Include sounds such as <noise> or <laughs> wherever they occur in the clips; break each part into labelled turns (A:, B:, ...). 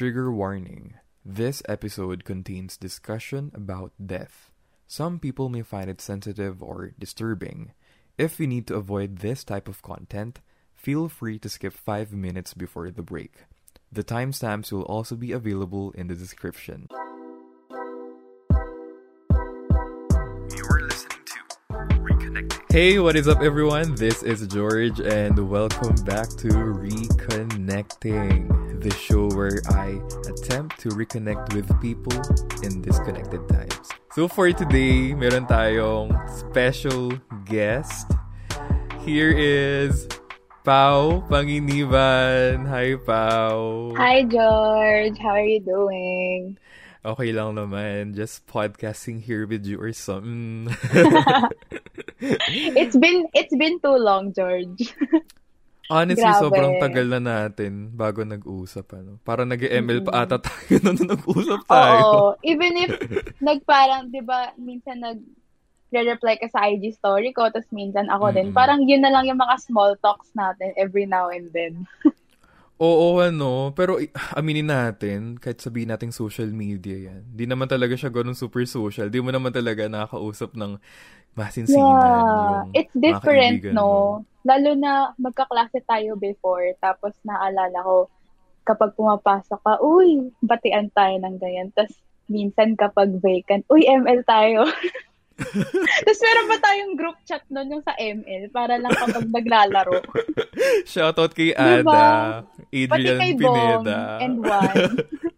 A: Trigger warning. This episode contains discussion about death. Some people may find it sensitive or disturbing. If you need to avoid this type of content, feel free to skip 5 minutes before the break. The timestamps will also be available in the description. Hey, what is up, everyone? This is George, and welcome back to Reconnecting, the show where I attempt to reconnect with people in disconnected times. So for today, meron tayong special guest. Here is Pau Panginiban. Hi, Pau.
B: Hi, George. How are you doing?
A: Okay lang naman. Just podcasting here with you or something. <laughs> <laughs>
B: it's been it's been too long, George. <laughs>
A: Honestly,
B: Grabe.
A: sobrang tagal na natin bago nag-usap. Ano. Parang nag-ML pa ata tayo nung nag-usap tayo.
B: Oo. <laughs> Even if nagparang, 'di ba, minsan nag reply ka sa IG story ko, tapos minsan ako din.
A: Mm.
B: Parang yun na lang yung mga small talks natin every now and then. <laughs>
A: Oo, ano. Pero aminin natin, kahit sabihin natin social media yan, di naman talaga siya ganun super social. Di mo naman talaga nakakausap ng masinsinan yung
B: It's different, no?
A: mo.
B: Lalo na magkaklase tayo before, tapos naalala ko, kapag pumapasok ka, uy, batian tayo ng ganyan. Tapos minsan kapag vacant, uy, ML tayo. <laughs> Tapos meron pa tayong group chat nun yung sa ML para lang kapag naglalaro. <laughs>
A: Shoutout kay
B: Diba?
A: Ada,
B: Pati
A: Adrian
B: kay Bong
A: Pineda.
B: and Juan.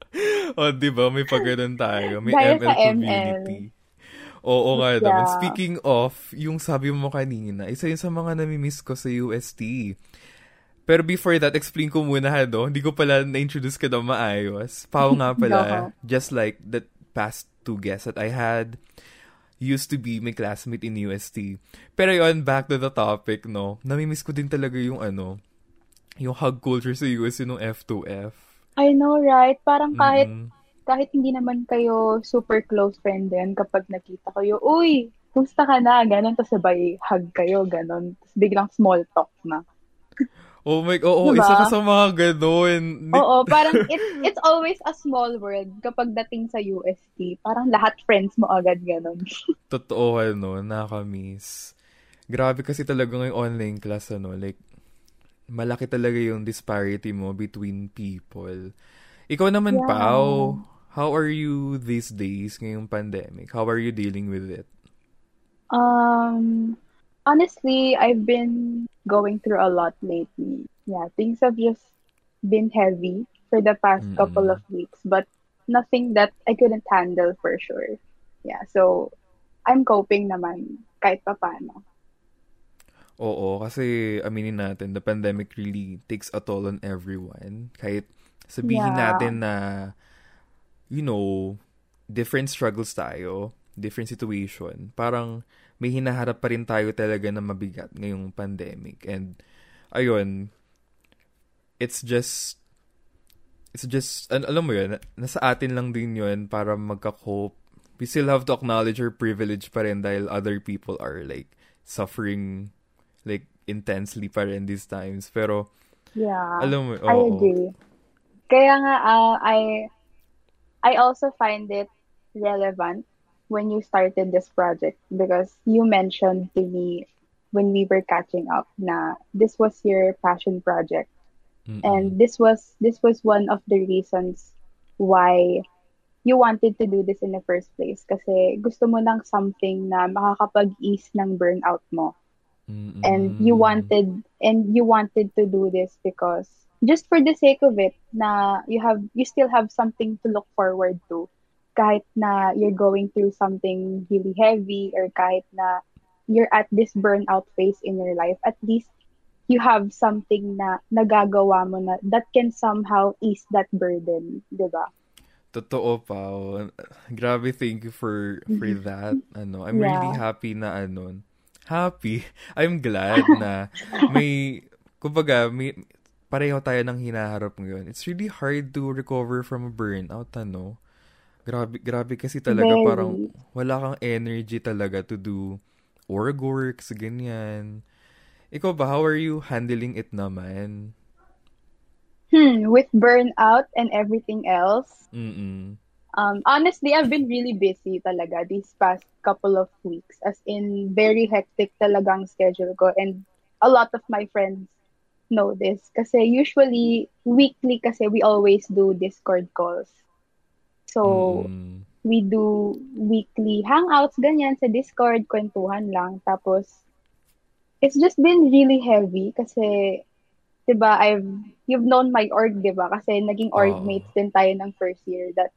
B: <laughs>
A: o, di ba? May pagano'n tayo. May
B: Dahil
A: ML
B: sa
A: community. Oo nga naman.
B: Yeah.
A: Speaking of, yung sabi mo kanina, isa yun sa mga namimiss ko sa UST. Pero before that, explain ko muna ha, no? Hindi ko pala na-introduce ka na maayos. Pao nga pala, <laughs> just like the past two guests that I had, used to be my classmate in UST. Pero yon back to the topic, no? Namimiss ko din talaga yung ano, yung hug culture sa UST nung F2F.
B: I know, right? Parang kahit
A: Mm-mm.
B: Kahit hindi naman kayo super close friend din, kapag nakita kayo, uy, kumusta ka na? Ganon, tapos sabay hug kayo, ganon. Tapos biglang small talk na.
A: Oh my, oo,
B: Diba?
A: isa ka sa mga ganun.
B: Oo, parang it's, it's always a small world kapag dating sa UST. Parang lahat friends mo agad ganon. <laughs>
A: Totoo, ano, nakamiss. Grabe kasi talaga ngayong online class, ano, like, malaki talaga yung disparity mo between people. Ikaw naman,
B: Yeah.
A: Pao, how are you these days ngayong pandemic? How are you dealing with it?
B: Um, honestly, I've been going through a lot lately. Yeah, things have just been heavy for the past
A: Mm.
B: couple of weeks, but nothing that I couldn't handle for sure. Yeah, so I'm coping naman kahit papaano.
A: Oo, kasi aminin natin, the pandemic really takes a toll on everyone. Kahit sabihin
B: Yeah.
A: natin na, you know, different struggles tayo, different situation. Parang may hinaharap pa rin tayo talaga na mabigat ngayong pandemic. And, ayun, it's just, it's just, an, alam mo yun, nasa atin lang din yun para magka-cope. We still have to acknowledge our privilege pa rin dahil other people are like suffering like intensely pa rin these times. Pero,
B: Yeah.
A: alam mo,
B: I
A: oo.
B: agree. Kaya nga, uh, I, I also find it relevant when you started this project because you mentioned to me when we were catching up na this was your passion project
A: Mm-mm.
B: and this was this was one of the reasons why you wanted to do this in the first place kasi gusto mo ng something na makakapag-ease ng burnout mo
A: Mm-mm.
B: and you wanted and you wanted to do this because just for the sake of it na you have you still have something to look forward to kahit na you're going through something really heavy or kahit na you're at this burnout phase in your life at least you have something na nagagawa mo na that can somehow ease that burden, 'di ba?
A: Totoo pa. Grabe, thank you for for that. Ano, I'm really
B: Yeah.
A: happy na ano. Happy. <laughs> I'm glad na may kumbaga may pareho tayo ng hinaharap ngayon. It's really hard to recover from a burnout, ano. Grabe, grabe kasi talaga
B: Very.
A: parang wala kang energy talaga to do org works, ganyan. Ikaw ba, how are you handling it naman?
B: Hmm, with burnout and everything else,
A: Mm-mm.
B: um, honestly, I've been really busy talaga these past couple of weeks. As in, very hectic talagang schedule ko. And a lot of my friends know this. Kasi usually, weekly kasi we always do Discord calls. So,
A: Mm.
B: we do weekly hangouts, ganyan, sa Discord, kwentuhan lang. Tapos, it's just been really heavy kasi, di ba, I've, you've known my org, di ba? Kasi naging org
A: Oo.
B: mates din tayo ng first year. That,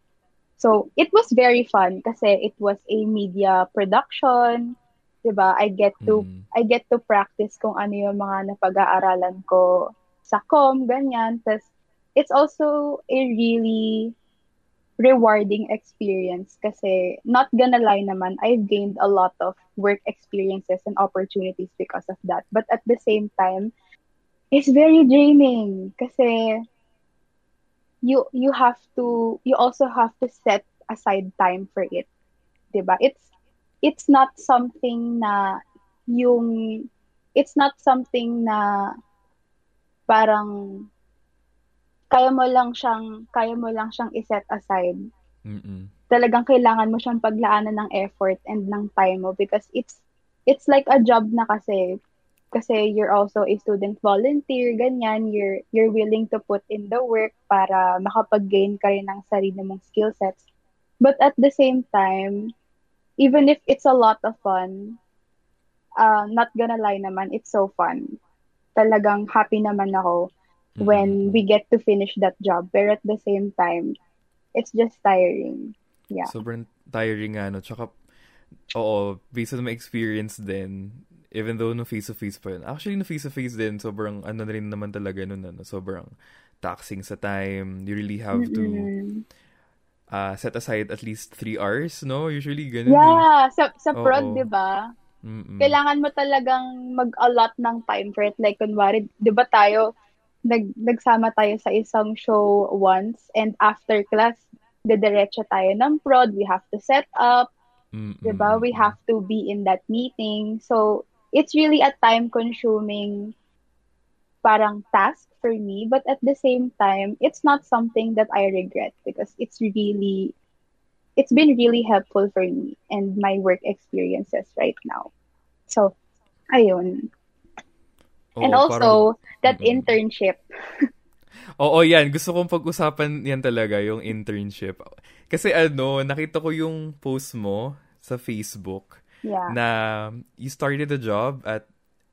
B: so, it was very fun kasi it was a media production, di ba? I get to,
A: Mm.
B: I get to practice kung ano yung mga napag-aaralan ko sa com, ganyan. Tapos, it's also a really rewarding experience kasi not gonna lie naman, I've gained a lot of work experiences and opportunities because of that. But at the same time, it's very draining kasi you you have to you also have to set aside time for it. 'Di ba? It's it's not something na yung it's not something na parang kaya mo lang siyang kaya mo lang siyang i-set aside.
A: Mm-mm.
B: Talagang kailangan mo siyang paglaanan ng effort and ng time mo because it's it's like a job na kasi kasi you're also a student volunteer, ganyan, you're you're willing to put in the work para makapag-gain ka rin ng sarili mong skill sets. But at the same time, even if it's a lot of fun, uh, not gonna lie naman, it's so fun. Talagang happy naman ako when we get to finish that job. Pero at the same time, it's just tiring. Yeah.
A: Sobrang tiring nga, no? Tsaka, oo, based on my experience din, even though no face-to-face pa yun. Actually, no face-to-face din, sobrang ano na rin naman talaga nun, ano, sobrang taxing sa time. You really have to
B: Mm-mm.
A: Uh, set aside at least three hours, no? Usually, ganun eh.
B: Yeah, sa, sa prod, di ba?
A: Mm-mm.
B: Kailangan mo talagang mag-allot ng time for it. Like, kunwari, di ba tayo, nag, nagsama tayo sa isang show once and after class, dediretso tayo ng prod. We have to set up,
A: Mm-mm.
B: di ba? We have to be in that meeting. So, it's really a time-consuming parang task for me. But at the same time, it's not something that I regret because it's really, it's been really helpful for me and my work experiences right now. So, ayun. and
A: Oo,
B: also, that
A: Mm-mm.
B: internship. <laughs>
A: Oo, yan. Gusto kong pag-usapan yan talaga, yung internship. Kasi ano, nakita ko yung post mo sa Facebook
B: Yeah.
A: na you started a job at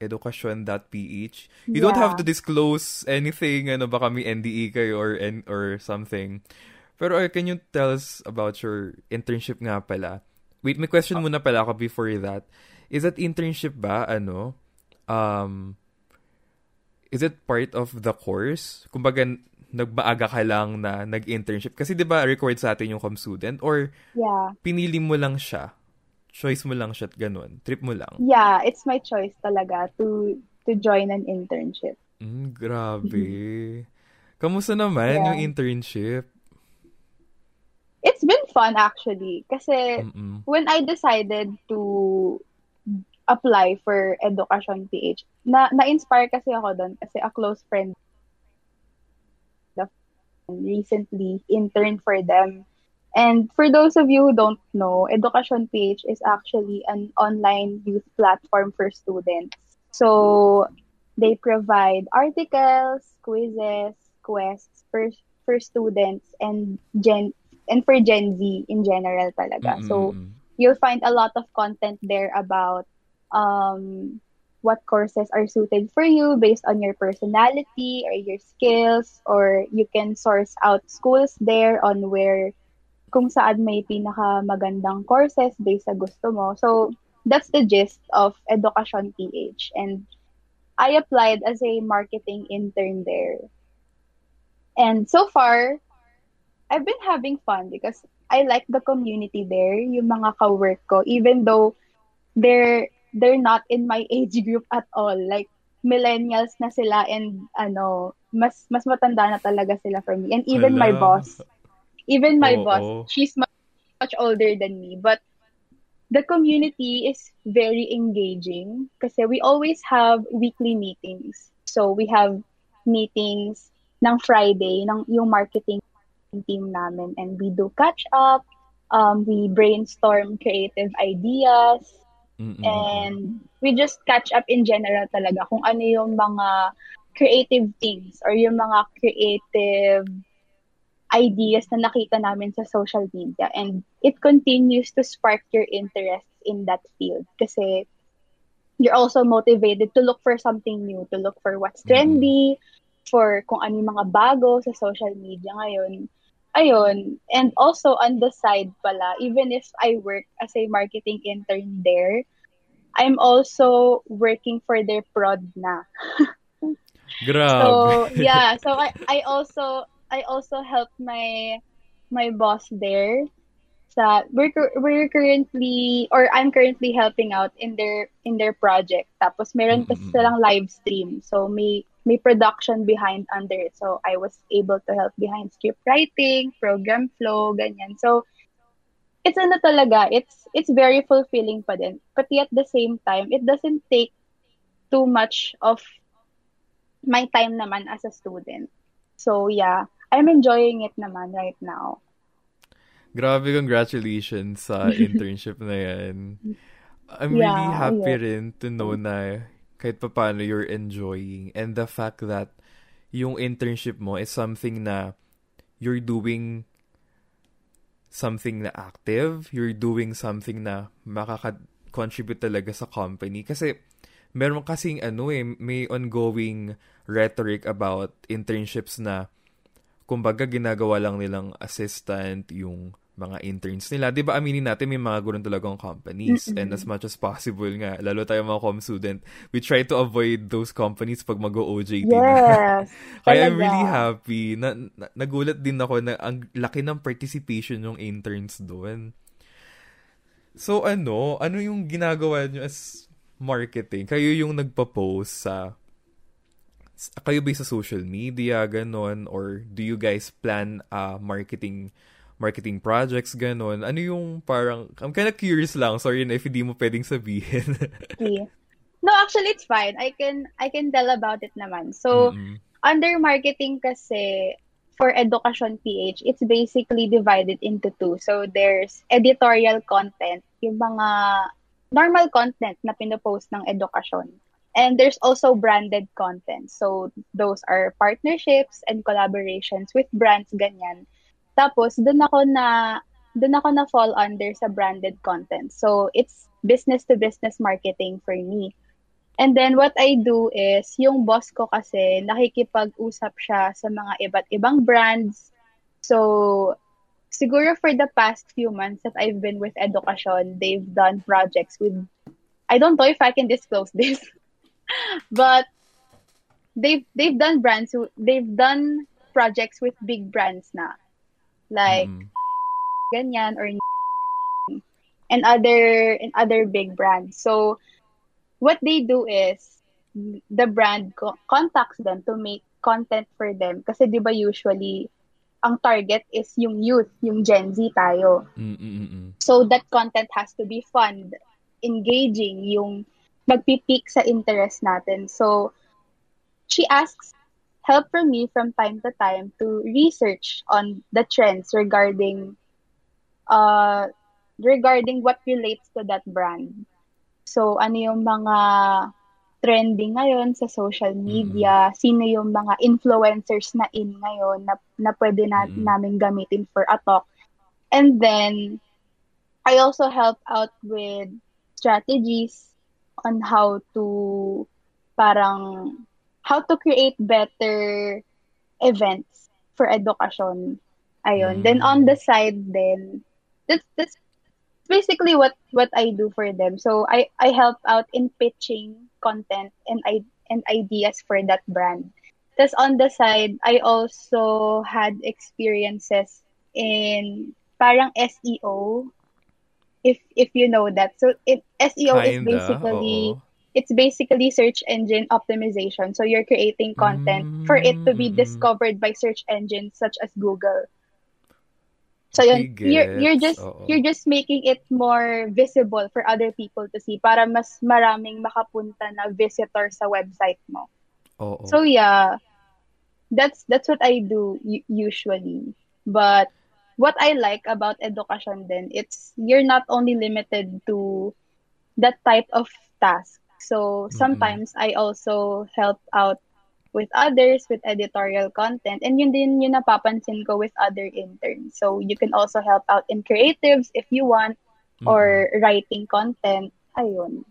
A: education.ph. You don't have
B: Yeah.
A: to disclose anything, ano, baka may NDE kayo or, or something. Pero uh, can you tell us about your internship nga pala? Wait, may question muna pala ako before that. Is that internship ba, ano, um, is it part of the course? Kumbaga, nagbaaga ka lang na nag-internship? Kasi di ba record sa atin yung com student? Or
B: Yeah.
A: pinili mo lang siya? Choice mo lang siya at ganun? Trip mo lang?
B: Yeah, it's my choice talaga to to join an internship.
A: Mm, grabe. <laughs> Kamusta naman
B: Yeah.
A: yung internship?
B: It's been fun actually kasi
A: Mm-mm.
B: when I decided to apply for Education PH, na na-inspire kasi ako doon kasi a close friend recently interned for them. And for those of you who don't know, Education PH is actually an online youth platform for students. So they provide articles, quizzes, quests for for students and gen and for Gen Z in general talaga. So
A: Mm-mm.
B: you'll find a lot of content there about um, what courses are suited for you based on your personality or your skills or you can source out schools there on where kung saan may pinaka magandang courses based sa gusto mo. So that's the gist of Education PH and I applied as a marketing intern there. And so far, I've been having fun because I like the community there, yung mga ka-work ko, even though they're they're not in my age group at all. Like millennials na sila and ano, mas mas matanda na talaga sila from me. And even my
A: Hala.
B: boss, even my
A: Oo.
B: boss, she's much, much older than me, but the community is very engaging kasi we always have weekly meetings. So we have meetings ng Friday, ng yung marketing team namin. And we do catch up, um, we brainstorm creative ideas,
A: Mm-mm.
B: and we just catch up in general talaga kung ano yung mga creative things or yung mga creative ideas na nakita namin sa social media and it continues to spark your interest in that field kasi you're also motivated to look for something new, to look for what's trendy, for kung ano mga bago sa social media ngayon. Ayun. And also on the side pala, even if I work as a marketing intern there, I'm also working for their prod na. <laughs>
A: Grabe.
B: So, yeah. So, I, I also, I also help my, my boss there. Sa we're, we're currently or I'm currently helping out in their in their project. Tapos meron kasi
A: Mm-mm.
B: silang live stream. So may may production behind under it. So I was able to help behind script writing program flow ganyan. So it's ano talaga it's it's very fulfilling pa din. But at the same time it doesn't take too much of my time naman as a student. So yeah I'm enjoying it naman right now
A: Grabe, congratulations sa <laughs> internship na yan. I'm
B: Yeah,
A: really happy
B: yeah.
A: rin to know na kahit papaano you're enjoying and the fact that yung internship mo is something na you're doing something na active, you're doing something na makaka-contribute talaga sa company. Kasi meron kasing ano eh, may ongoing rhetoric about internships na kumbaga ginagawa lang nilang assistant yung mga interns nila. 'Di ba aminin natin may mga ganun talagang companies and as much as possible nga lalo tayo mga com student, we try to avoid those companies pag mag-OJT na.
B: Yes. <laughs>
A: Kaya I'm really happy. Na, na- nagulat din ako na ang laki ng participation ng interns doon. So ano, ano yung ginagawa nyo as marketing? Kayo yung nagpa-post sa kayo ba sa social media, ganon? Or do you guys plan uh, marketing marketing projects, ganon? Ano yung parang, I'm kind of curious lang. Sorry na if hindi mo pwedeng sabihin. <laughs>
B: Okay. No, actually it's fine. I can I can tell about it naman. So,
A: Mm-mm.
B: under marketing kasi for Education PH, it's basically divided into two. So, there's editorial content, yung mga normal content na pinopost ng edukasyon. And there's also branded content. So, those are partnerships and collaborations with brands, ganyan. Tapos, dun ako na, dun ako na fall under sa branded content. So, it's business to business marketing for me. And then what I do is, yung boss ko kasi, nakikipag-usap siya sa mga iba't ibang brands. So, siguro for the past few months that I've been with Education, they've done projects with, I don't know if I can disclose this, but they've they've done brands, who- they've done projects with big brands na. Like,
A: Mm-mm.
B: ganyan or and other and other big brands. So what they do is the brand co- contacts them to make content for them kasi 'di ba usually ang target is yung youth, yung Gen Z tayo.
A: Mm-mm-mm.
B: So that content has to be fun, engaging, yung magpipeak sa interest natin. So she asks help from me from time to time to research on the trends regarding uh regarding what relates to that brand. So ano yung mga trending ngayon sa social media, sino yung mga influencers na in ngayon na, na pwede na,
A: Mm.
B: namin gamitin for a talk. And then, I also help out with strategies on how to parang how to create better events for education. Ayun. Then on the side then that's that's basically what what I do for them. So I I help out in pitching content and I and ideas for that brand. That's on the side I also had experiences in parang SEO if if you know that. So it SEO is
A: Kinda,
B: basically
A: oo.
B: it's basically search engine optimization. So you're creating content for it to be
A: Mm.
B: discovered by search engines such as Google. So yun, you're, you're just
A: Oo.
B: you're just making it more visible for other people to see para mas maraming makapunta na visitor sa website mo.
A: Oo.
B: So yeah, that's that's what I do usually. But what I like about education then, it's you're not only limited to that type of task. So sometimes mm-hmm. I also help out with others with editorial content and yun din yung napapansin ko with other interns. So you can also help out in creatives if you want mm-hmm. or writing content. Ayun.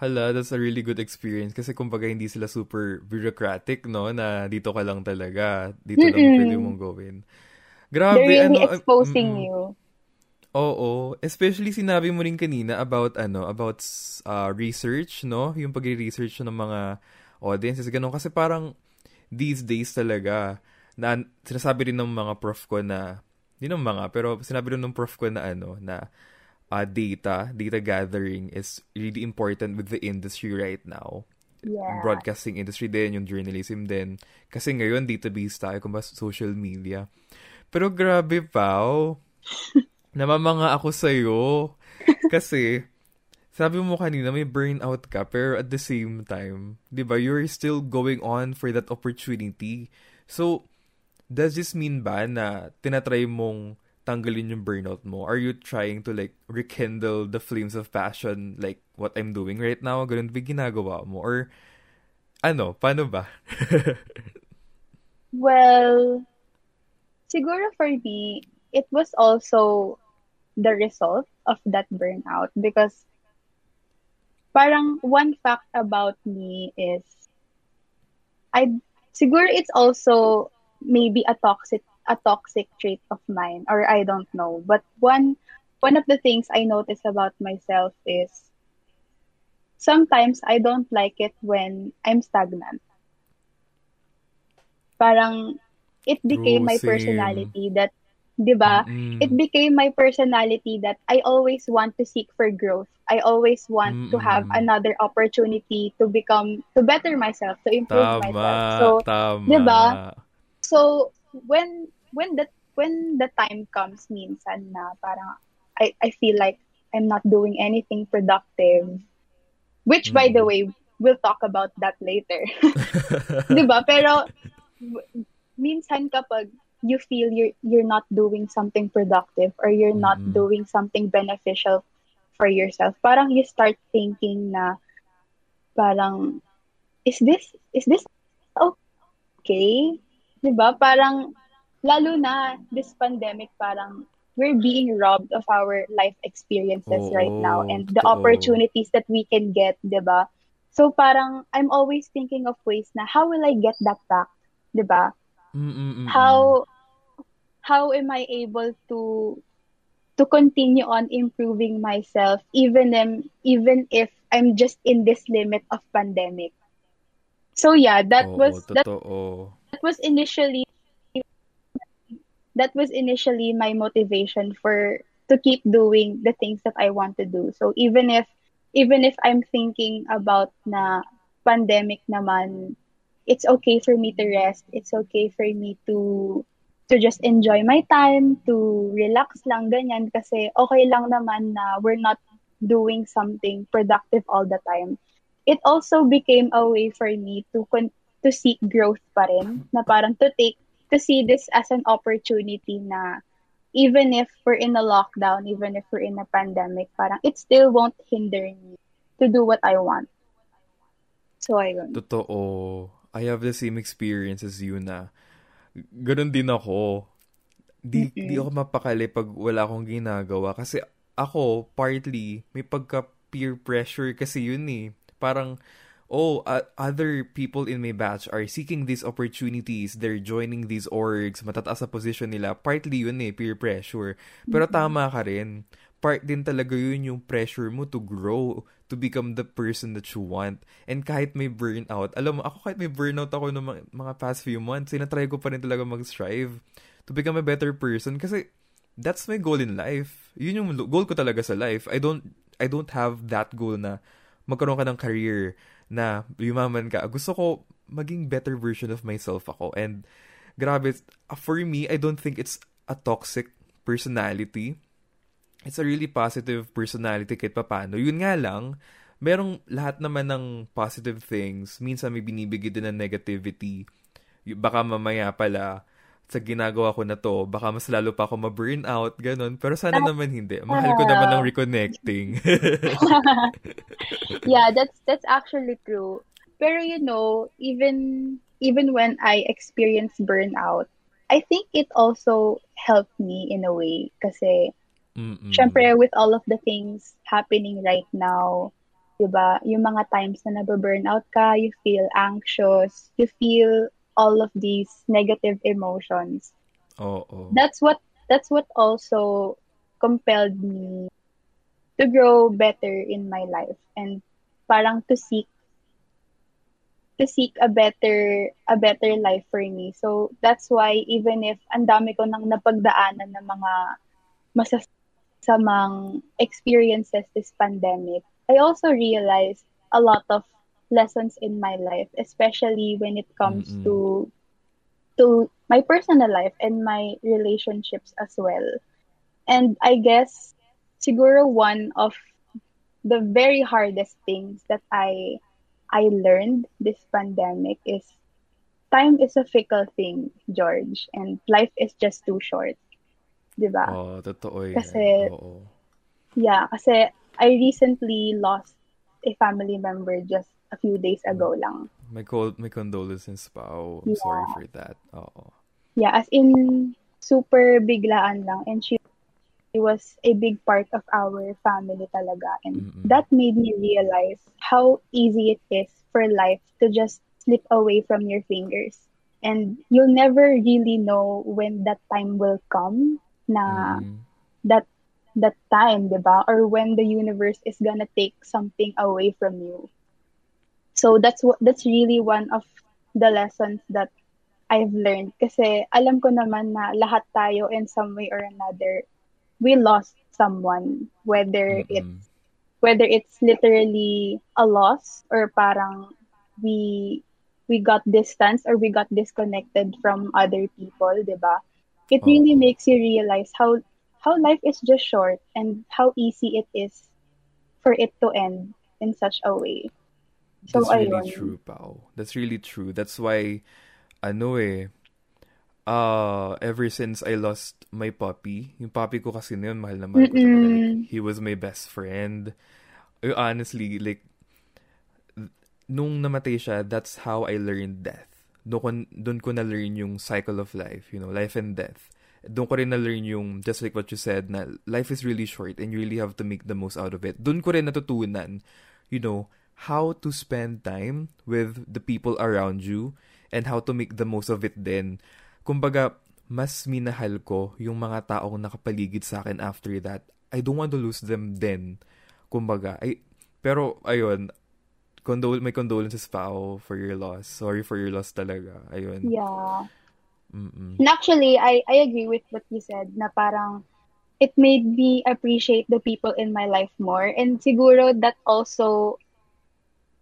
A: Hala, that's a really good experience kasi kumbaga hindi sila super bureaucratic, no? Na dito ka lang talaga. Dito Mm-mm. lang pwede mong gawin.
B: Grabe, They're really ano, exposing mm, you.
A: Oo, especially sinabi mo rin kanina about ano, about uh, research, no? Yung pagre-research ng mga audiences ganun kasi parang these days talaga na sinasabi rin ng mga prof ko na hindi ng mga pero sinabi rin ng prof ko na ano na uh, data, data gathering is really important with the industry right now.
B: Yeah.
A: Broadcasting industry din, yung journalism din. Kasi ngayon, database tayo, kung social media. Pero grabe, Pao. <laughs> namamanga ako sa'yo. Kasi, sabi mo kanina, may burnout ka, pero at the same time, di ba, you're still going on for that opportunity. So, does this mean ba na tinatry mong tanggalin yung burnout mo? Are you trying to like rekindle the flames of passion like what I'm doing right now? Ganun ba ginagawa mo? Or ano, paano ba? <laughs>
B: well, siguro for me, it was also the result of that burnout because parang one fact about me is I siguro it's also maybe a toxic a toxic trait of mine or I don't know. But one one of the things I notice about myself is sometimes I don't like it when I'm stagnant. Parang it became True, my personality that 'di ba? Mm-hmm. It became my personality that I always want to seek for growth. I always want mm-hmm. to have another opportunity to become to better myself, to improve
A: tama,
B: myself. So,
A: tama.
B: 'di ba? So, when when the when the time comes minsan na parang I I feel like I'm not doing anything productive. Which by the mm. way, we'll talk about that later. <laughs> 'Di ba? Pero minsan kapag you feel you're you're not doing something productive or you're not mm-hmm. doing something beneficial for yourself, parang you start thinking na parang is this is this okay? 'Di ba? Parang lalo na this pandemic parang we're being robbed of our life experiences oh, right now and the oh. opportunities that we can get, 'di ba? So parang I'm always thinking of ways na how will I get that back, 'di ba? How how am I able to to continue on improving myself even um, even if I'm just in this limit of pandemic. So yeah, that was that, that was initially that was initially my motivation for to keep doing the things that I want to do. So even if even if I'm thinking about na pandemic naman, it's okay for me to rest. It's okay for me to to just enjoy my time, to relax lang ganyan kasi okay lang naman na we're not doing something productive all the time. It also became a way for me to con- to seek growth pa rin, na parang to take to see this as an opportunity na even if we're in a lockdown, even if we're in a pandemic, parang it still won't hinder me to do what I want. So, ayun.
A: Totoo. I have the same experience as you na ganun din ako. Di, mm-hmm. di ako mapakali pag wala akong ginagawa. Kasi ako, partly, may pagka peer pressure kasi yun eh. Parang, oh, uh, other people in my batch are seeking these opportunities, they're joining these orgs, matataas sa position nila. Partly yun eh, peer pressure. Pero mm-hmm. tama ka rin. Part din talaga yun yung pressure mo to grow, to become the person that you want. And kahit may burnout, alam mo, ako kahit may burnout ako ng mga, mga past few months, sinatry ko pa rin talaga mag-strive to become a better person kasi that's my goal in life. Yun yung goal ko talaga sa life. I don't I don't have that goal na magkaroon ka ng career na yumaman ka. Gusto ko maging better version of myself ako. And grabe, for me, I don't think it's a toxic personality. It's a really positive personality kahit papano. Yun nga lang, merong lahat naman ng positive things. Minsan may binibigay din ng negativity. baka mamaya pala, sa ginagawa ko na to, baka mas lalo pa ako ma-burn out, ganun. Pero sana uh, naman hindi. Mahal ko naman ng reconnecting. <laughs>
B: yeah, that's that's actually true. Pero you know, even even when I experience burnout, I think it also helped me in a way kasi Mm-mm. syempre with all of the things happening right now, 'di ba? Yung mga times na nabe-burnout ka, you feel anxious, you feel all of these negative emotions.
A: Oh, oh.
B: That's what that's what also compelled me to grow better in my life and parang to seek to seek a better a better life for me. So that's why even if ang dami ko nang napagdaanan ng mga masasamang experiences this pandemic, I also realized a lot of lessons in my life, especially when it comes mm-hmm. to to my personal life and my relationships as well. And I guess siguro one of the very hardest things that I I learned this pandemic is time is a fickle thing, George, and life is just too short. 'Di ba?
A: Oh, totoo 'yan.
B: Kasi Oo. Yeah, kasi I recently lost a family member just a few days ago mm. lang.
A: My, co- my condolences pa. Oh, I'm yeah. sorry for that. Oo.
B: Yeah, as in, super biglaan lang. And she, she was a big part of our family talaga. And Mm-mm. that made me realize how easy it is for life to just slip away from your fingers. And you'll never really know when that time will come na mm. that that time, 'di ba? Or when the universe is gonna take something away from you. So that's what that's really one of the lessons that I've learned kasi alam ko naman na lahat tayo in some way or another we lost someone whether mm-hmm. it's whether it's literally a loss or parang we we got distance or we got disconnected from other people, people, 'di ba? It really oh. makes you realize how how life is just short and how easy it is for it to end in such a way.
A: So, That's really ayun. true, Pao. That's really true. That's why, ano eh, uh, ever since I lost my puppy, yung puppy ko kasi noon, mahal na mahal ko talaga. He was my best friend. Honestly, like, nung namatay siya, that's how I learned death. Doon doon ko na-learn yung cycle of life, you know, life and death. Doon ko rin na-learn yung, just like what you said, na life is really short and you really have to make the most out of it. Doon ko rin natutunan, you know, how to spend time with the people around you and how to make the most of it din. Kumbaga, mas minahal ko yung mga taong nakapaligid sa akin after that. I don't want to lose them then. Kumbaga, ay, pero ayun, condol may condolences pa ako for your loss. Sorry for your loss talaga. Ayun.
B: Yeah. Mm-mm. And actually, I, I agree with what you said na parang it made me appreciate the people in my life more. And siguro that also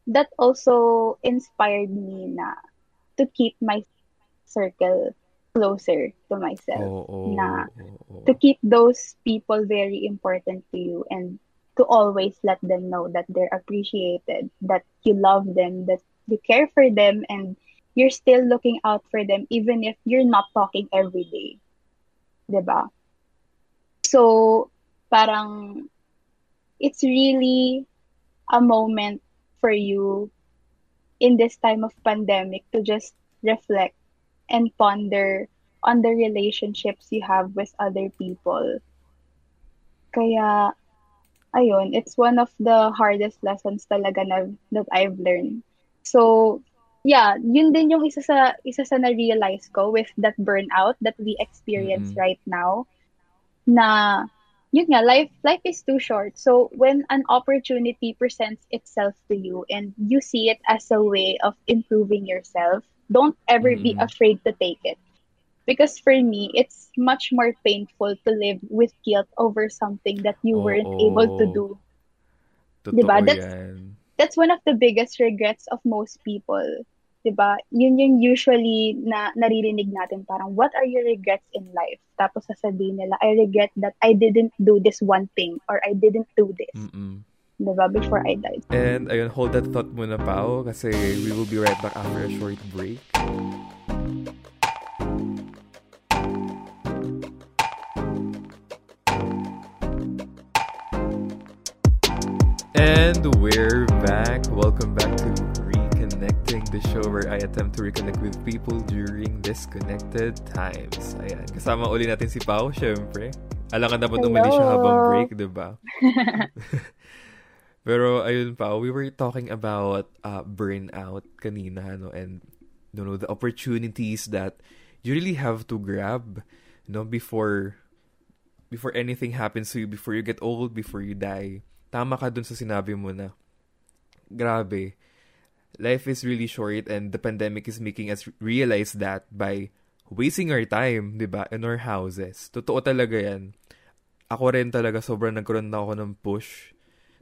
B: that also inspired me na to keep my circle closer to myself.
A: Oh, oh,
B: na
A: oh, oh.
B: to keep those people very important to you and to always let them know that they're appreciated, that you love them, that you care for them and you're still looking out for them even if you're not talking every day. ba? So, parang it's really a moment for you in this time of pandemic to just reflect and ponder on the relationships you have with other people. Kaya, ayun, it's one of the hardest lessons talaga na, that I've learned. So, yeah, yun din yung isa sa, isa sa na-realize ko with that burnout that we experience mm-hmm. right now. Na, yun nga, life, life is too short. So when an opportunity presents itself to you and you see it as a way of improving yourself, don't ever mm. be afraid to take it. Because for me, it's much more painful to live with guilt over something that you oh, weren't oh. able to do.
A: Totoo diba? That's,
B: yan. that's one of the biggest regrets of most people. 'di ba? Yun yung usually na naririnig natin parang what are your regrets in life? Tapos sasabihin nila, I regret that I didn't do this one thing or I didn't do this.
A: Mm-mm.
B: 'Di ba? Before I died.
A: And ayun, hold that thought muna pa kasi we will be right back after a short break. And we're back. Welcome back to Reconnecting, the show where I attempt to reconnect with people during disconnected times. Ayan, kasama uli natin si Pao, syempre. Alangan naman umali siya habang break, di ba? <laughs> <laughs> Pero ayun pa, we were talking about uh, burnout kanina, no? And, you know, the opportunities that you really have to grab, you know, before before anything happens to you, before you get old, before you die. Tama ka dun sa sinabi mo na, grabe, life is really short and the pandemic is making us realize that by wasting our time, di ba, in our houses. Totoo talaga yan. Ako rin talaga, sobrang nagkaroon na ako ng push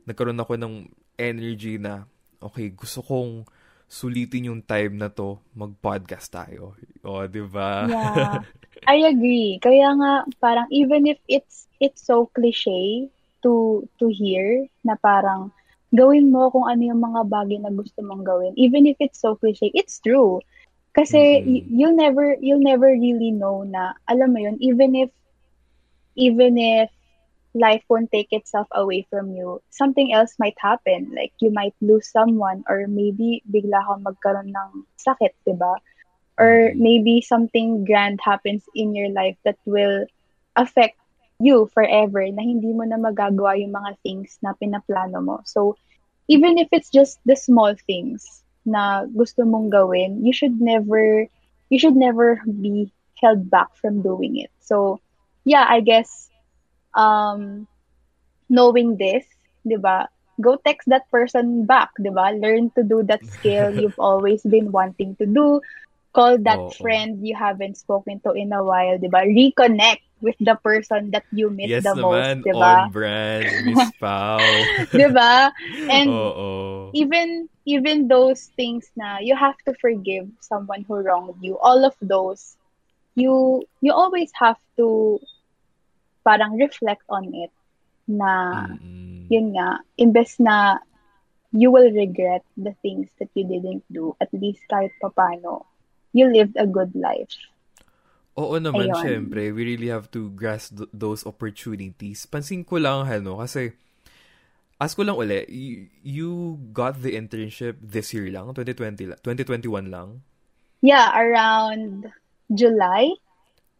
A: nagkaroon ako ng energy na, okay, gusto kong sulitin yung time na to, mag-podcast tayo. O, di ba?
B: Yeah. I agree. Kaya nga, parang even if it's it's so cliche to to hear na parang gawin mo kung ano yung mga bagay na gusto mong gawin. Even if it's so cliche, it's true. Kasi mm-hmm. you'll never you'll never really know na alam mo yun even if even if life won't take itself away from you, something else might happen. Like, you might lose someone or maybe bigla kang magkaroon ng sakit, di ba? Or mm-hmm. maybe something grand happens in your life that will affect you forever na hindi mo na magagawa yung mga things na pinaplano mo. So, even if it's just the small things na gusto mong gawin, you should never, you should never be held back from doing it. So, yeah, I guess um, knowing this, di ba, go text that person back, di ba? Learn to do that skill <laughs> you've always been wanting to do. Call that friend you haven't spoken to in a while, di ba? Reconnect with the person that you miss
A: yes
B: the
A: naman,
B: most, di ba?
A: on brand, Miss <laughs> Pao.
B: di ba? And even even those things na you have to forgive someone who wronged you, all of those, you you always have to parang reflect on it na mm-hmm. yun nga, imbes na you will regret the things that you didn't do, at least kahit papano, you lived a good life.
A: Oo naman, Ayun. syempre. We really have to grasp th- those opportunities. Pansin ko lang, ano, kasi, ask ko lang uli, you, you got the internship this year lang? 2020 2021 lang?
B: Yeah, around July.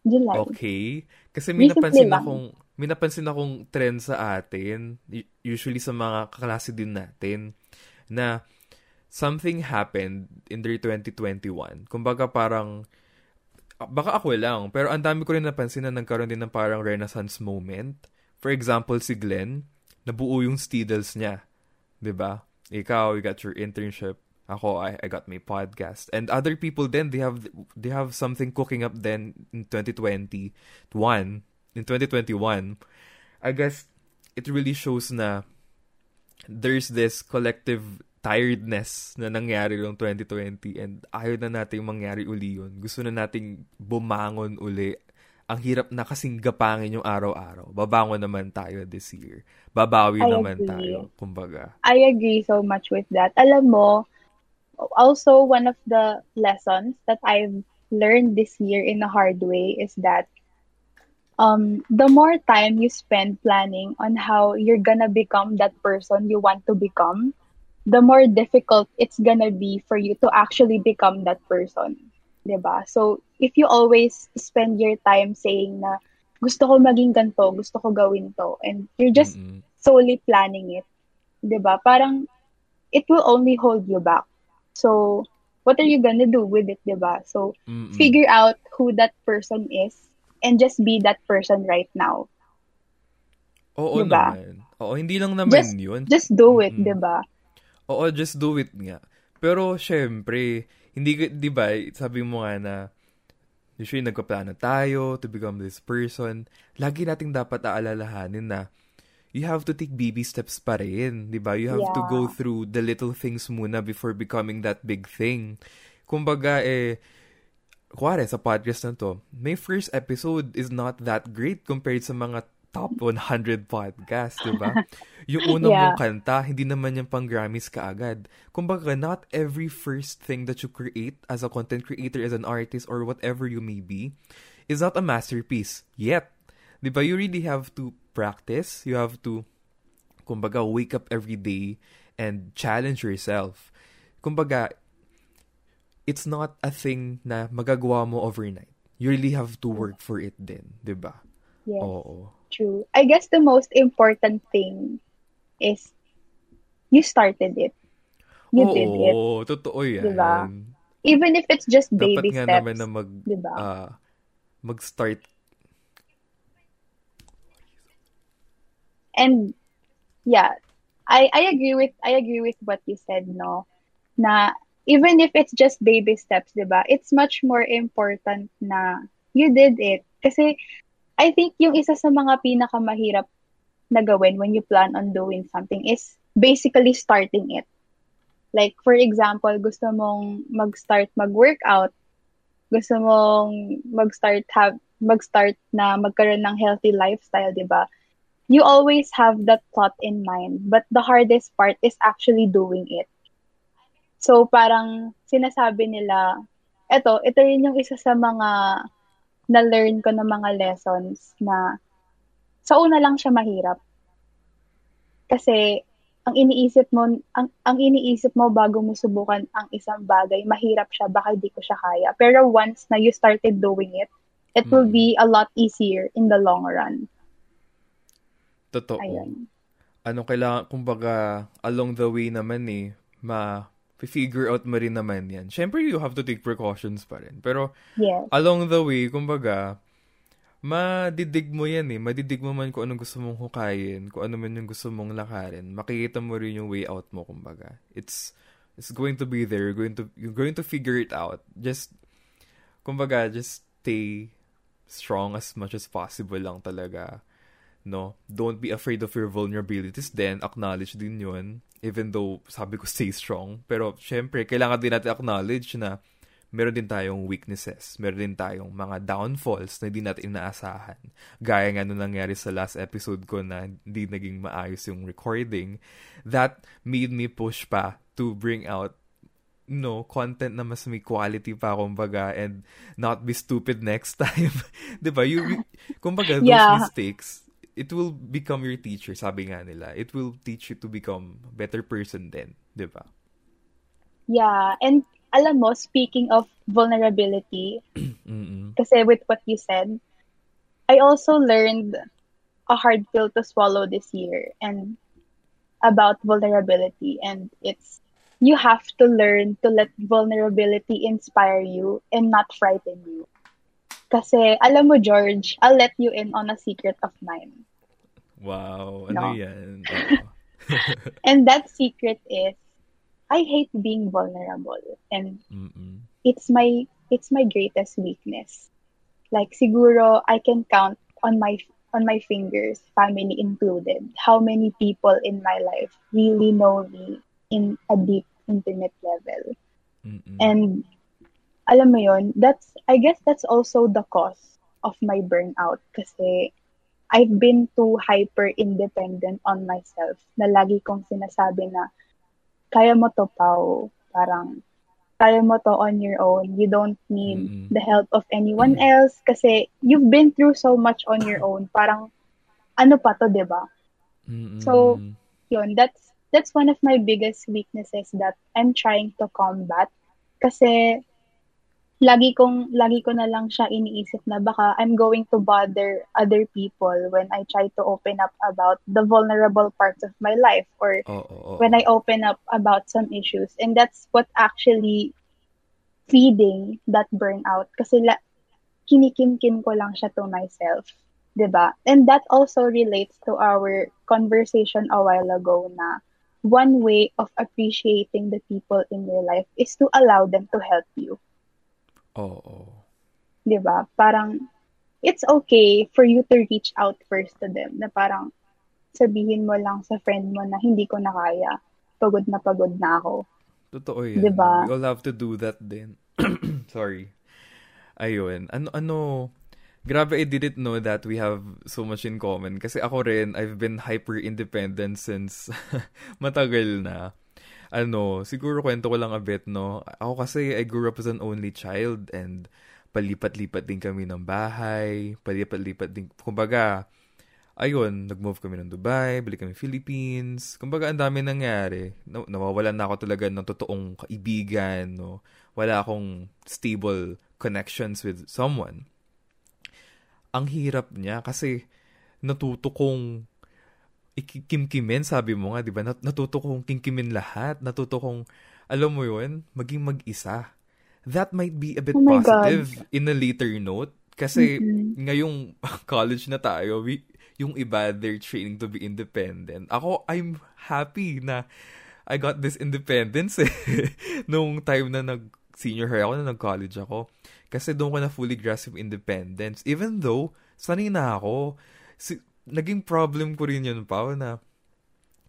B: July.
A: Okay. Kasi may Recently napansin lang. akong may napansin akong trend sa atin, usually sa mga kaklase din natin, na something happened in the 2021. Kumbaga parang, baka ako lang, pero ang dami ko rin napansin na nagkaroon din ng parang renaissance moment. For example, si Glenn, nabuo yung Steedles niya. ba diba? Ikaw, you got your internship. Ako, I, I got my podcast. And other people then, they have they have something cooking up then in 2021. In 2021, I guess it really shows na there's this collective tiredness na nangyari noong 2020 and ayaw na nating mangyari uli yun. Gusto na nating bumangon uli. Ang hirap na kasing gapangin yung araw-araw. Babangon naman tayo this year. Babawi I naman agree. tayo, kumbaga.
B: I agree so much with that. Alam mo, also one of the lessons that I've learned this year in a hard way is that um, the more time you spend planning on how you're gonna become that person you want to become, the more difficult it's gonna be for you to actually become that person. Diba? So, if you always spend your time saying na, gusto ko maging ganito, gusto ko gawin to, and you're just mm-hmm. solely planning it, diba? Parang, it will only hold you back. So, what are you gonna do with it, diba? So, Mm-mm. figure out who that person is and just be that person right now.
A: Oo diba? naman. Oo, hindi lang naman
B: just,
A: yun.
B: Just do it, mm-hmm. diba?
A: Oo, just do it nga. Pero, syempre, hindi, di ba, sabi mo nga na, usually nagpaplano tayo to become this person. Lagi nating dapat aalalahanin na, you have to take baby steps pa rin, di ba? You have yeah. to go through the little things muna before becoming that big thing. Kumbaga, eh, kuwari sa podcast na to, may first episode is not that great compared sa mga top 100 podcast, di ba? <laughs> Yung unang yeah. mong kanta, hindi naman yung pang Grammys kaagad. Kumbaga, not every first thing that you create as a content creator, as an artist, or whatever you may be, is not a masterpiece yet. Di ba? You really have to practice. You have to kumbaga, wake up every day and challenge yourself. Kumbaga, it's not a thing na magagawa mo overnight. You really have to work for it din, di ba?
B: Yes.
A: Oo.
B: True. I guess the most important thing is you started it. You
A: Oo,
B: did it.
A: totoo yan.
B: Diba? Even if it's just baby
A: Dapat nga
B: steps.
A: naman na mag,
B: diba?
A: ah, mag-start.
B: And yeah, I I agree with I agree with what you said, no. Na even if it's just baby steps, 'di ba? It's much more important na you did it. Kasi I think yung isa sa mga pinakamahirap na gawin when you plan on doing something is basically starting it. Like for example, gusto mong mag-start mag-workout, gusto mong mag-start have mag-start na magkaroon ng healthy lifestyle, 'di ba? you always have that thought in mind, but the hardest part is actually doing it. So parang sinasabi nila, eto, ito rin yung isa sa mga na-learn ko ng mga lessons na sa una lang siya mahirap. Kasi ang iniisip mo, ang, ang iniisip mo bago mo subukan ang isang bagay, mahirap siya, baka di ko siya kaya. Pero once na you started doing it, it will be a lot easier in the long run.
A: Totoo.
B: Ayun.
A: Ano kailangan, kumbaga, along the way naman eh, ma figure out mo rin naman yan. Siyempre, you have to take precautions pa rin. Pero,
B: Yes.
A: along the way, kumbaga, madidig mo yan eh. Madidig mo man kung anong gusto mong hukayin, kung ano man yung gusto mong lakarin. Makikita mo rin yung way out mo, kumbaga. It's, it's going to be there. You're going to, you're going to figure it out. Just, kumbaga, just stay strong as much as possible lang talaga. No? Don't be afraid of your vulnerabilities then. Acknowledge din yun. Even though, sabi ko, <laughs> stay strong. Pero, syempre, kailangan din natin acknowledge na meron din tayong weaknesses. Meron din tayong mga downfalls na hindi natin inaasahan. Gaya nga nung nangyari sa last episode ko na hindi naging maayos yung recording. That made me push pa to bring out no content na mas may quality pa kumbaga and not be stupid next <laughs> time 'di ba you kumbaga those
B: Yeah.
A: mistakes it will become your teacher sabi nga nila it will teach you to become a better person then 'di ba
B: Yeah, and alam mo, speaking of vulnerability, <clears throat> kasi with what you said, I also learned a hard pill to swallow this year and about vulnerability and it's you have to learn to let vulnerability inspire you and not frighten you. Kasi alam mo George, I'll let you in on a secret of mine.
A: Wow ano
B: No.
A: yan <laughs> Oo. <laughs>
B: And that secret is I hate being vulnerable and
A: Mm-mm.
B: it's my it's my greatest weakness. Like siguro I can count on my on my fingers, family included, how many people in my life really know me in a deep intimate level.
A: Mm-mm.
B: And alam mo yon, that's I guess that's also the cause of my burnout kasi I've been too hyper independent on myself na lagi kong sinasabi na kaya mo to pao. Parang kaya mo to on your own. You don't need
A: Mm-mm.
B: the help of anyone else kasi you've been through so much on your own. Parang ano pa to 'di ba?
A: Mm-mm.
B: So, yun, that's that's one of my biggest weaknesses that I'm trying to combat. Kasi lagi kong lagi ko na lang siya iniisip na baka I'm going to bother other people when I try to open up about the vulnerable parts of my life or
A: Oo, oo,
B: when I open up about some issues. And that's what actually feeding that burnout. Kasi la, kinikimkim ko lang siya to myself 'di ba? And that also relates to our conversation a while ago na one way of appreciating the people in your life is to allow them to help you
A: Oo, oo.
B: 'di ba parang it's okay for you to reach out first to them na parang sabihin mo lang sa friend mo na hindi ko na kaya pagod na pagod na ako
A: Totoo yan.
B: Diba?
A: We all have to do that din. <clears throat> Sorry. Ayun. Ano, ano, grabe I didn't know that we have so much in common. Kasi ako rin, I've been hyper-independent since <laughs> matagal na. Ano, siguro kwento ko lang a bit, no? Ako kasi, I grew up as an only child and palipat-lipat din kami ng bahay. Palipat-lipat din. Kumbaga, ayun, nag-move kami ng Dubai, balik kami Philippines. Kumbaga, ang dami nangyari. Nawawalan na ako talaga ng totoong kaibigan, no? Wala akong stable connections with someone. Ang hirap niya kasi natuto kong ikikimkimin, sabi mo nga, di ba? Natuto kong kimkimin lahat. Natuto kong, alam mo yun, maging mag-isa. That might be a bit
B: Oh
A: positive
B: God.
A: in a later note. Kasi
B: Mhm.
A: ngayong <laughs> college na tayo, we, yung iba, they're training to be independent. Ako, I'm happy na I got this independence <laughs> eh. Nung time na nag-senior high ako, na nag-college ako. Kasi doon ko na fully grasp independence. Even though, sanay na ako. Si, naging problem ko rin yun, Pao, na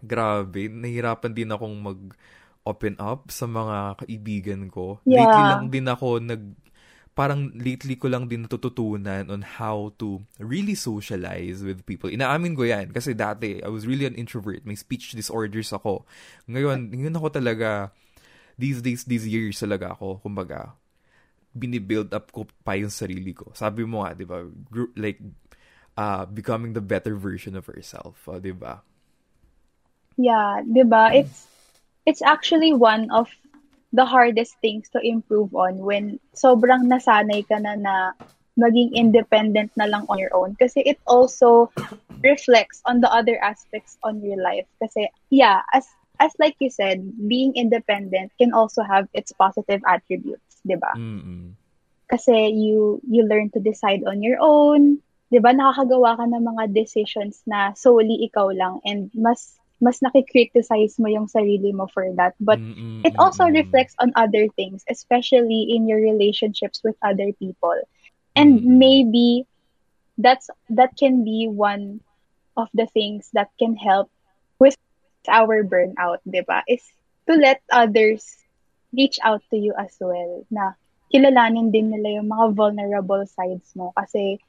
A: grabe, nahirapan din akong mag-open up sa mga kaibigan ko.
B: Yeah.
A: Lately lang din ako nag parang lately ko lang din natututunan on how to really socialize with people. Inaamin ko yan kasi dati I was really an introvert. May speech disorders ako. Ngayon, ngayon ako talaga these days, these years talaga ako, kumbaga, binibuild up ko pa yung sarili ko. Sabi mo nga, di ba, gr- like, uh, becoming the better version of herself, di ba?
B: Yeah, 'di ba? It's it's actually one of the hardest things to improve on when sobrang nasanay ka na na maging independent na lang on your own kasi it also reflects on the other aspects on your life kasi yeah as as like you said being independent can also have its positive attributes 'di ba
A: Mm-mm.
B: kasi you you learn to decide on your own 'di ba nakakagawa ka ng mga decisions na solely ikaw lang and mas mas nakikriticize mo yung sarili mo for that but
A: Mm-mm,
B: it also
A: mm-mm.
B: reflects on other things especially in your relationships with other people and
A: Mm.
B: maybe that's that can be one of the things that can help with our burnout 'di ba is to let others reach out to you as well na kilalanin din nila yung mga vulnerable sides mo kasi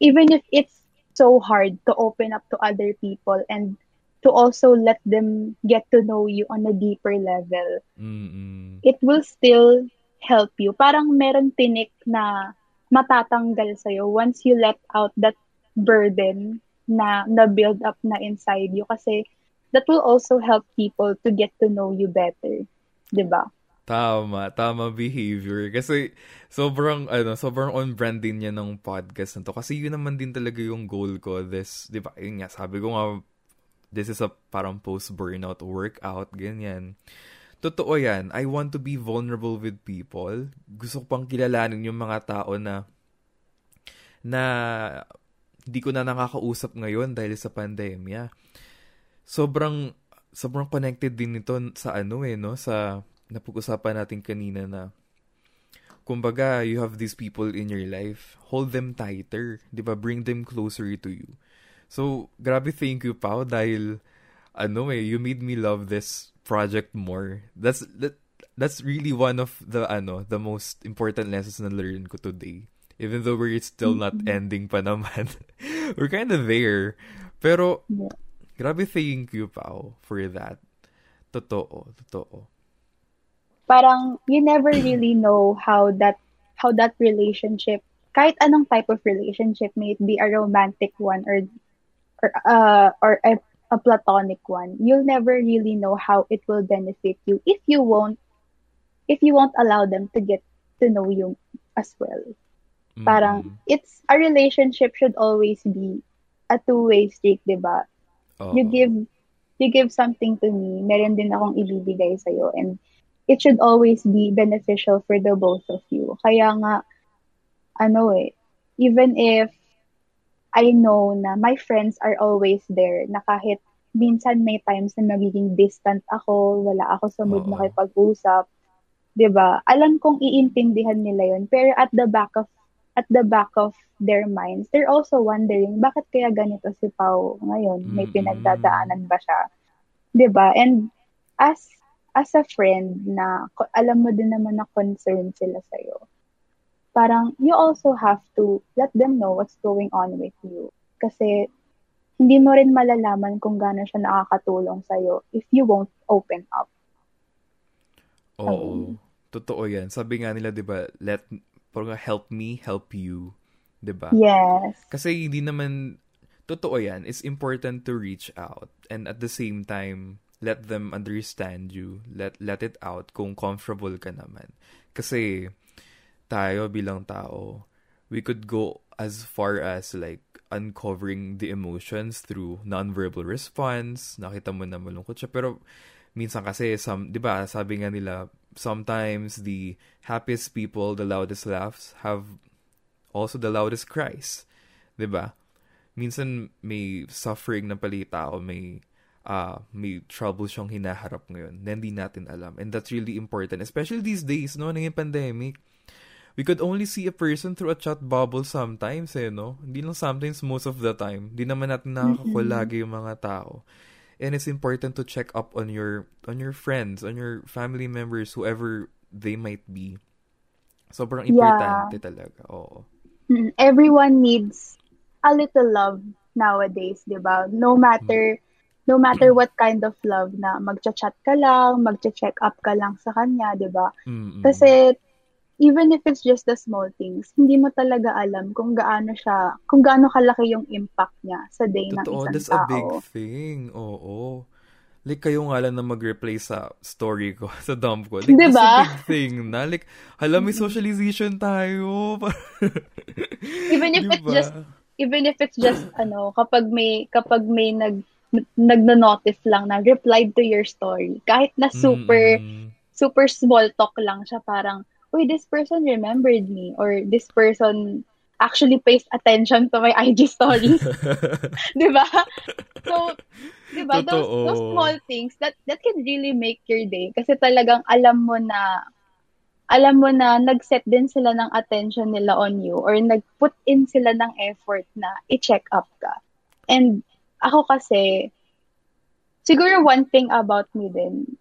B: even if it's so hard to open up to other people and to also let them get to know you on a deeper level
A: Mm-mm.
B: it will still help you. Parang meron tinik na matatanggal sa'yo once you let out that burden na na-build up na inside you. Kasi that will also help people to get to know you better. 'Di ba?
A: Tama, tama behavior. Kasi sobrang, ano, sobrang on-brand din niya ng podcast na to. Kasi yun naman din talaga yung goal ko. This, di ba, yun nga, sabi ko nga, this is a parang post-burnout workout, ganyan. Totoo yan. I want to be vulnerable with people. Gusto ko pang kilalanin yung mga tao na na hindi ko na nakakausap ngayon dahil sa pandemya. Sobrang sobrang connected din nito sa ano eh, no? Sa napag-usapan natin kanina na kumbaga, you have these people in your life, hold them tighter, 'di ba? Bring them closer to you. So, grabe thank you, Pao, dahil ano eh, you made me love this project more. That's that that's really one of the ano, the most important lessons na learn ko today. Even though we're still not ending pa naman. <laughs> we're kind of there. Pero
B: Yeah.
A: grabe thank you, Pao, for that. Totoo, totoo.
B: Parang you never really know how that how that relationship kahit anong type of relationship may it be a romantic one or or uh or a, a platonic one you'll never really know how it will benefit you if you won't if you won't allow them to get to know you as well parang
A: Mm-mm.
B: it's a relationship should always be a two-way street, 'di ba?
A: Oo.
B: You give you give something to me, meron din akong ibibigay sa and it should always be beneficial for the both of you. Kaya nga ano eh, even if I know na my friends are always there, na kahit minsan may times na magiging distant ako, wala ako sa mood
A: Oo.
B: makipag-usap, 'di ba? Alam kong iintindihan nila 'yon, pero at the back of at the back of their minds, they're also wondering, bakit kaya ganito si Pau ngayon? May
A: Mm-mm.
B: pinagdadaanan ba siya? 'Di ba? And as as a friend na alam mo din naman na concerned sila sa'yo, parang you also have to let them know what's going on with you. Kasi hindi mo rin malalaman kung gaano siya nakakatulong sa'yo if you won't open up.
A: Oo. Totoo yan. Sabi nga nila, di ba, let, parang help me, help you. Di ba?
B: Yes.
A: Kasi hindi naman, totoo yan. It's important to reach out. And at the same time, let them understand you. Let, let it out kung comfortable ka naman. Kasi, tayo bilang tao, we could go as far as like uncovering the emotions through nonverbal response. Nakita mo na malungkot siya. Pero, minsan kasi, some, di ba, sabi nga nila, sometimes the happiest people, the loudest laughs, have also the loudest cries. Di ba? minsan may suffering na pala tao, may uh, may trouble siyang hinaharap ngayon na hindi natin alam. And that's really important. Especially these days, no, ngayong pandemic. We could only see a person through a chat bubble sometimes, eh, no? Hindi lang sometimes, most of the time. Hindi naman natin nakakakul lagi yung mga tao. And it's important to check up on your on your friends, on your family members, whoever they might be. Sobrang importante yeah. talaga. Oo.
B: Mm, everyone needs a little love nowadays, 'di ba? No matter no matter what kind of love na magcha-chat ka lang, magcha-check up ka lang sa kanya, 'di ba? Kasi even if it's just the small things, hindi mo talaga alam kung gaano siya, kung gaano kalaki yung impact niya sa day Totoo, ng isang
A: that's tao. that's a big thing. Oo. Like, kayo nga lang na mag-replay sa story ko, <laughs> sa dump ko. Like, diba? that's a big thing na. Like, hala, may socialization tayo.
B: Even <laughs> if diba? it's just even if it's just ano kapag may kapag may nag nagno-notice lang na replied to your story. Kahit na super mm. super small talk lang siya parang uy this person remembered me or this person actually pays attention to my IG stories. <laughs> <laughs> 'di ba? So 'di ba those, those small things that that can really make your day. Kasi talagang alam mo na alam mo na nag-set din sila ng attention nila on you or nag-put in sila ng effort na i-check up ka. And ako kasi, siguro one thing about me din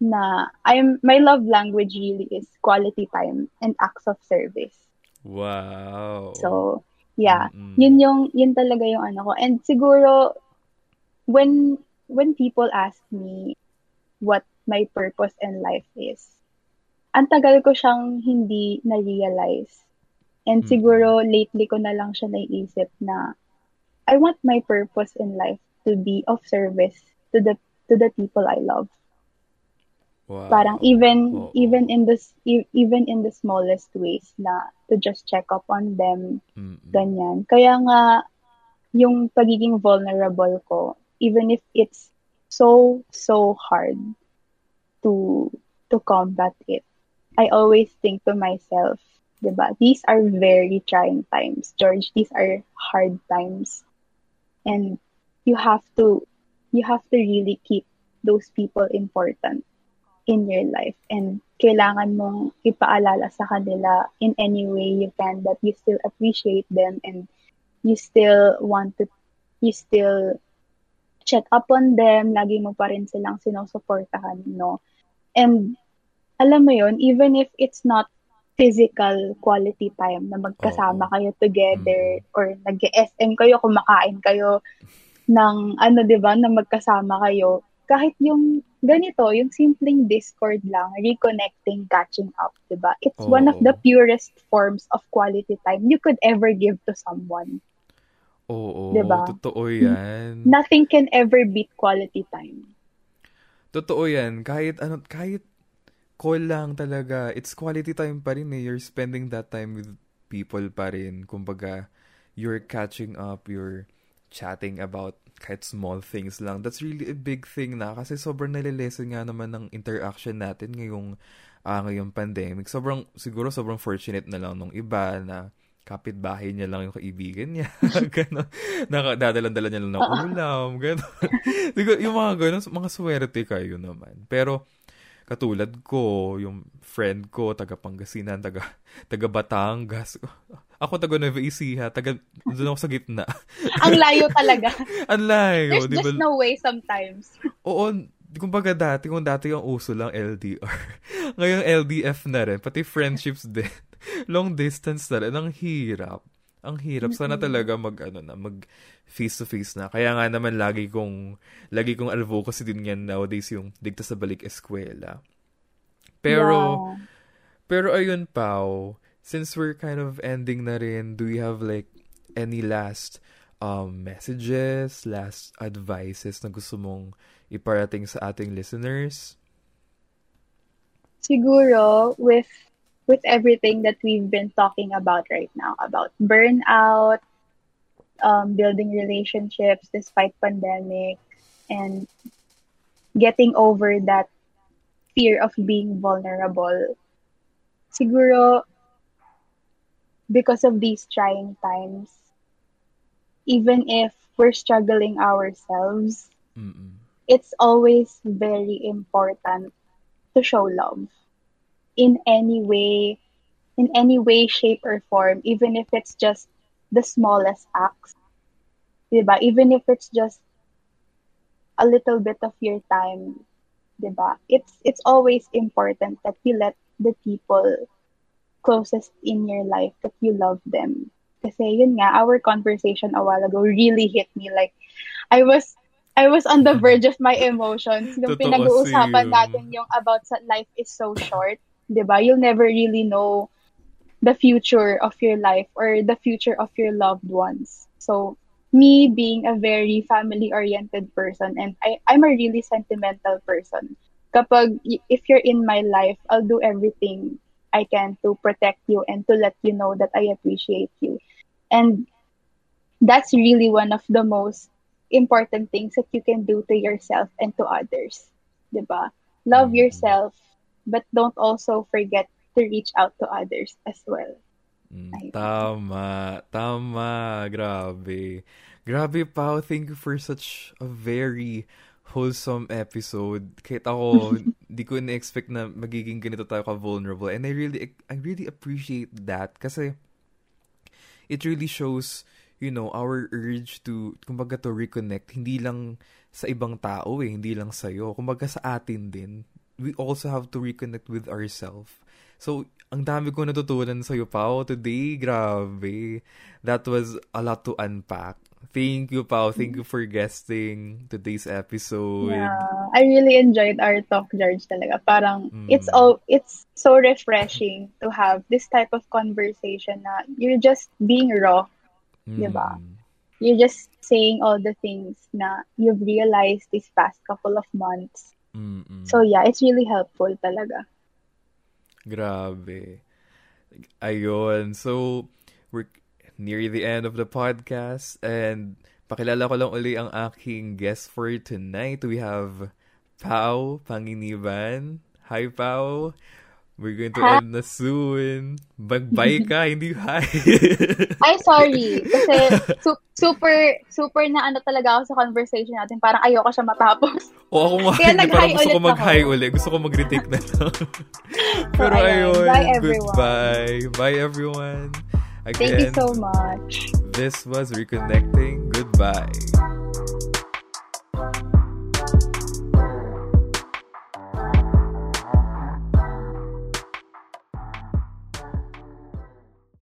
B: na I'm my love language really is quality time and acts of service.
A: Wow.
B: So, yeah, mm-hmm. yun yung yun talaga yung ano ko. And siguro when when people ask me what my purpose in life is, ang tagal ko siyang hindi na-realize. And mm-hmm. siguro lately ko na lang siya naiisip na I want my purpose in life to be of service to the to the people I love. Wow. Parang even oh. even in this even in the smallest ways na to just check up on them mm-hmm. ganyan. Kaya nga yung pagiging vulnerable ko even if it's so so hard to to combat it I always think to myself, diba, these are very trying times, George. These are hard times. And you have to you have to really keep those people important in your life. And kailangan mong ipaalala sa kanila in any way you can that you still appreciate them and you still want to you still check up on them. Lagi mo pa rin silang sinusuportahan no? And alam mo yon even if it's not physical quality time na magkasama oh. kayo together mm. or nag-SM kayo, kumakain kayo ng ano 'di ba na magkasama kayo kahit yung ganito, yung simpleng Discord lang, reconnecting, catching up, 'di ba? It's oh. one of the purest forms of quality time you could ever give to someone.
A: Oo, oh, diba? totoo 'yan.
B: Nothing can ever beat quality time.
A: Totoo 'yan. Kahit ano, kahit call lang talaga. It's quality time pa rin eh. You're spending that time with people pa rin. Kumbaga, you're catching up, you're chatting about kahit small things lang. That's really a big thing na kasi sobrang nalilesen nga naman ng interaction natin ngayong uh, ngayong pandemic. Sobrang, siguro sobrang fortunate na lang nung iba na kapitbahay niya lang yung kaibigan niya. <laughs> gano'n. Nakadadalan-dala niya lang ng ulam. Gano'n. <laughs> yung mga gano'n, mga swerte kayo naman. Pero, katulad ko, yung friend ko, taga Pangasinan, taga, <laughs> taga Batangas. <laughs> Ako taga Nueva Ecija, taga, doon ako sa gitna. <laughs>
B: Ang layo talaga.
A: Ang layo.
B: There's just no way sometimes.
A: Oo, kumbaga dati, kung dati yung uso lang LDR. Ngayon LDF na rin, pati friendships din. Long distance na rin. Ang hirap. Ang hirap. Sana talaga mag, ano na, mag face to face na. Kaya nga naman lagi kong, lagi kong advocacy din yan nowadays yung digta sa balik eskwela. Pero, yeah. pero ayun, Pao, since we're kind of ending na rin, do we have like any last um, messages, last advices na gusto mong iparating sa ating listeners?
B: Siguro, with with everything that we've been talking about right now, about burnout, um, building relationships despite pandemic, and getting over that fear of being vulnerable. Siguro, because of these trying times, even if we're struggling ourselves,
A: Mm-mm.
B: it's always very important to show love in any way, in any way, shape, or form, even if it's just the smallest acts. Diba? Even if it's just a little bit of your time, diba? It's it's always important that you let the people closest in your life that you love them. Kasi yun nga, our conversation a while ago really hit me. Like, I was I was on the verge of my emotions nung <laughs> pinag-uusapan natin yung about sa life is so short. 'Di ba? You'll never really know the future of your life or the future of your loved ones. So, me being a very family-oriented person and I, I'm a really sentimental person. Kapag, if you're in my life, I'll do everything I can to protect you and to let you know that I appreciate you. And that's really one of the most important things that you can do to yourself and to others. 'Di ba? Love
A: Mm.
B: yourself, but don't also forget to reach out to others as well.
A: Mm,
B: Ayun.
A: tama, tama, grabe. Grabe, Pao, thank you for such a very wholesome episode. Kahit ako, <laughs> di ko na-expect na magiging ganito tayo ka-vulnerable. And I really, I really appreciate that kasi it really shows, you know, our urge to, kumbaga to reconnect, hindi lang sa ibang tao eh, hindi lang sa'yo. Kumbaga sa atin din. We also have to reconnect with ourselves. So, ang dami ko natutunan sa'yo, Pao, today. Grabe. That was a lot to unpack. Thank you, Pao. Thank you for guesting today's episode.
B: Yeah, I really enjoyed our talk, George. Talaga, parang
A: Mm.
B: it's all it's so refreshing to have this type of conversation. Na you're just being raw. Diba?
A: Mm.
B: You're just saying all the things na you've realized these past couple of months.
A: Mm-mm.
B: So yeah, it's really helpful talaga.
A: Grabe. Ayun. So, we're near the end of the podcast and pakilala ko lang uli ang aking guest for tonight. We have Pau Panginiban. Hi, Pau. We're going to
B: Hi.
A: end na soon. Bye-bye ka, <laughs> hindi hi.
B: Ay, sorry. Kasi <laughs> su- super, super na ano talaga ako sa conversation natin. Parang ayoko siya matapos.
A: o ako nga,
B: Kaya
A: hindi,
B: nag-hi
A: parang gusto ko
B: ulit
A: mag-hi
B: ako.
A: uli. Gusto ko mag-retake na lang. <laughs> Pero
B: ayun.
A: ayun,
B: Bye, everyone.
A: goodbye. Bye, everyone. Again,
B: Thank you so much.
A: This was Reconnecting. Goodbye.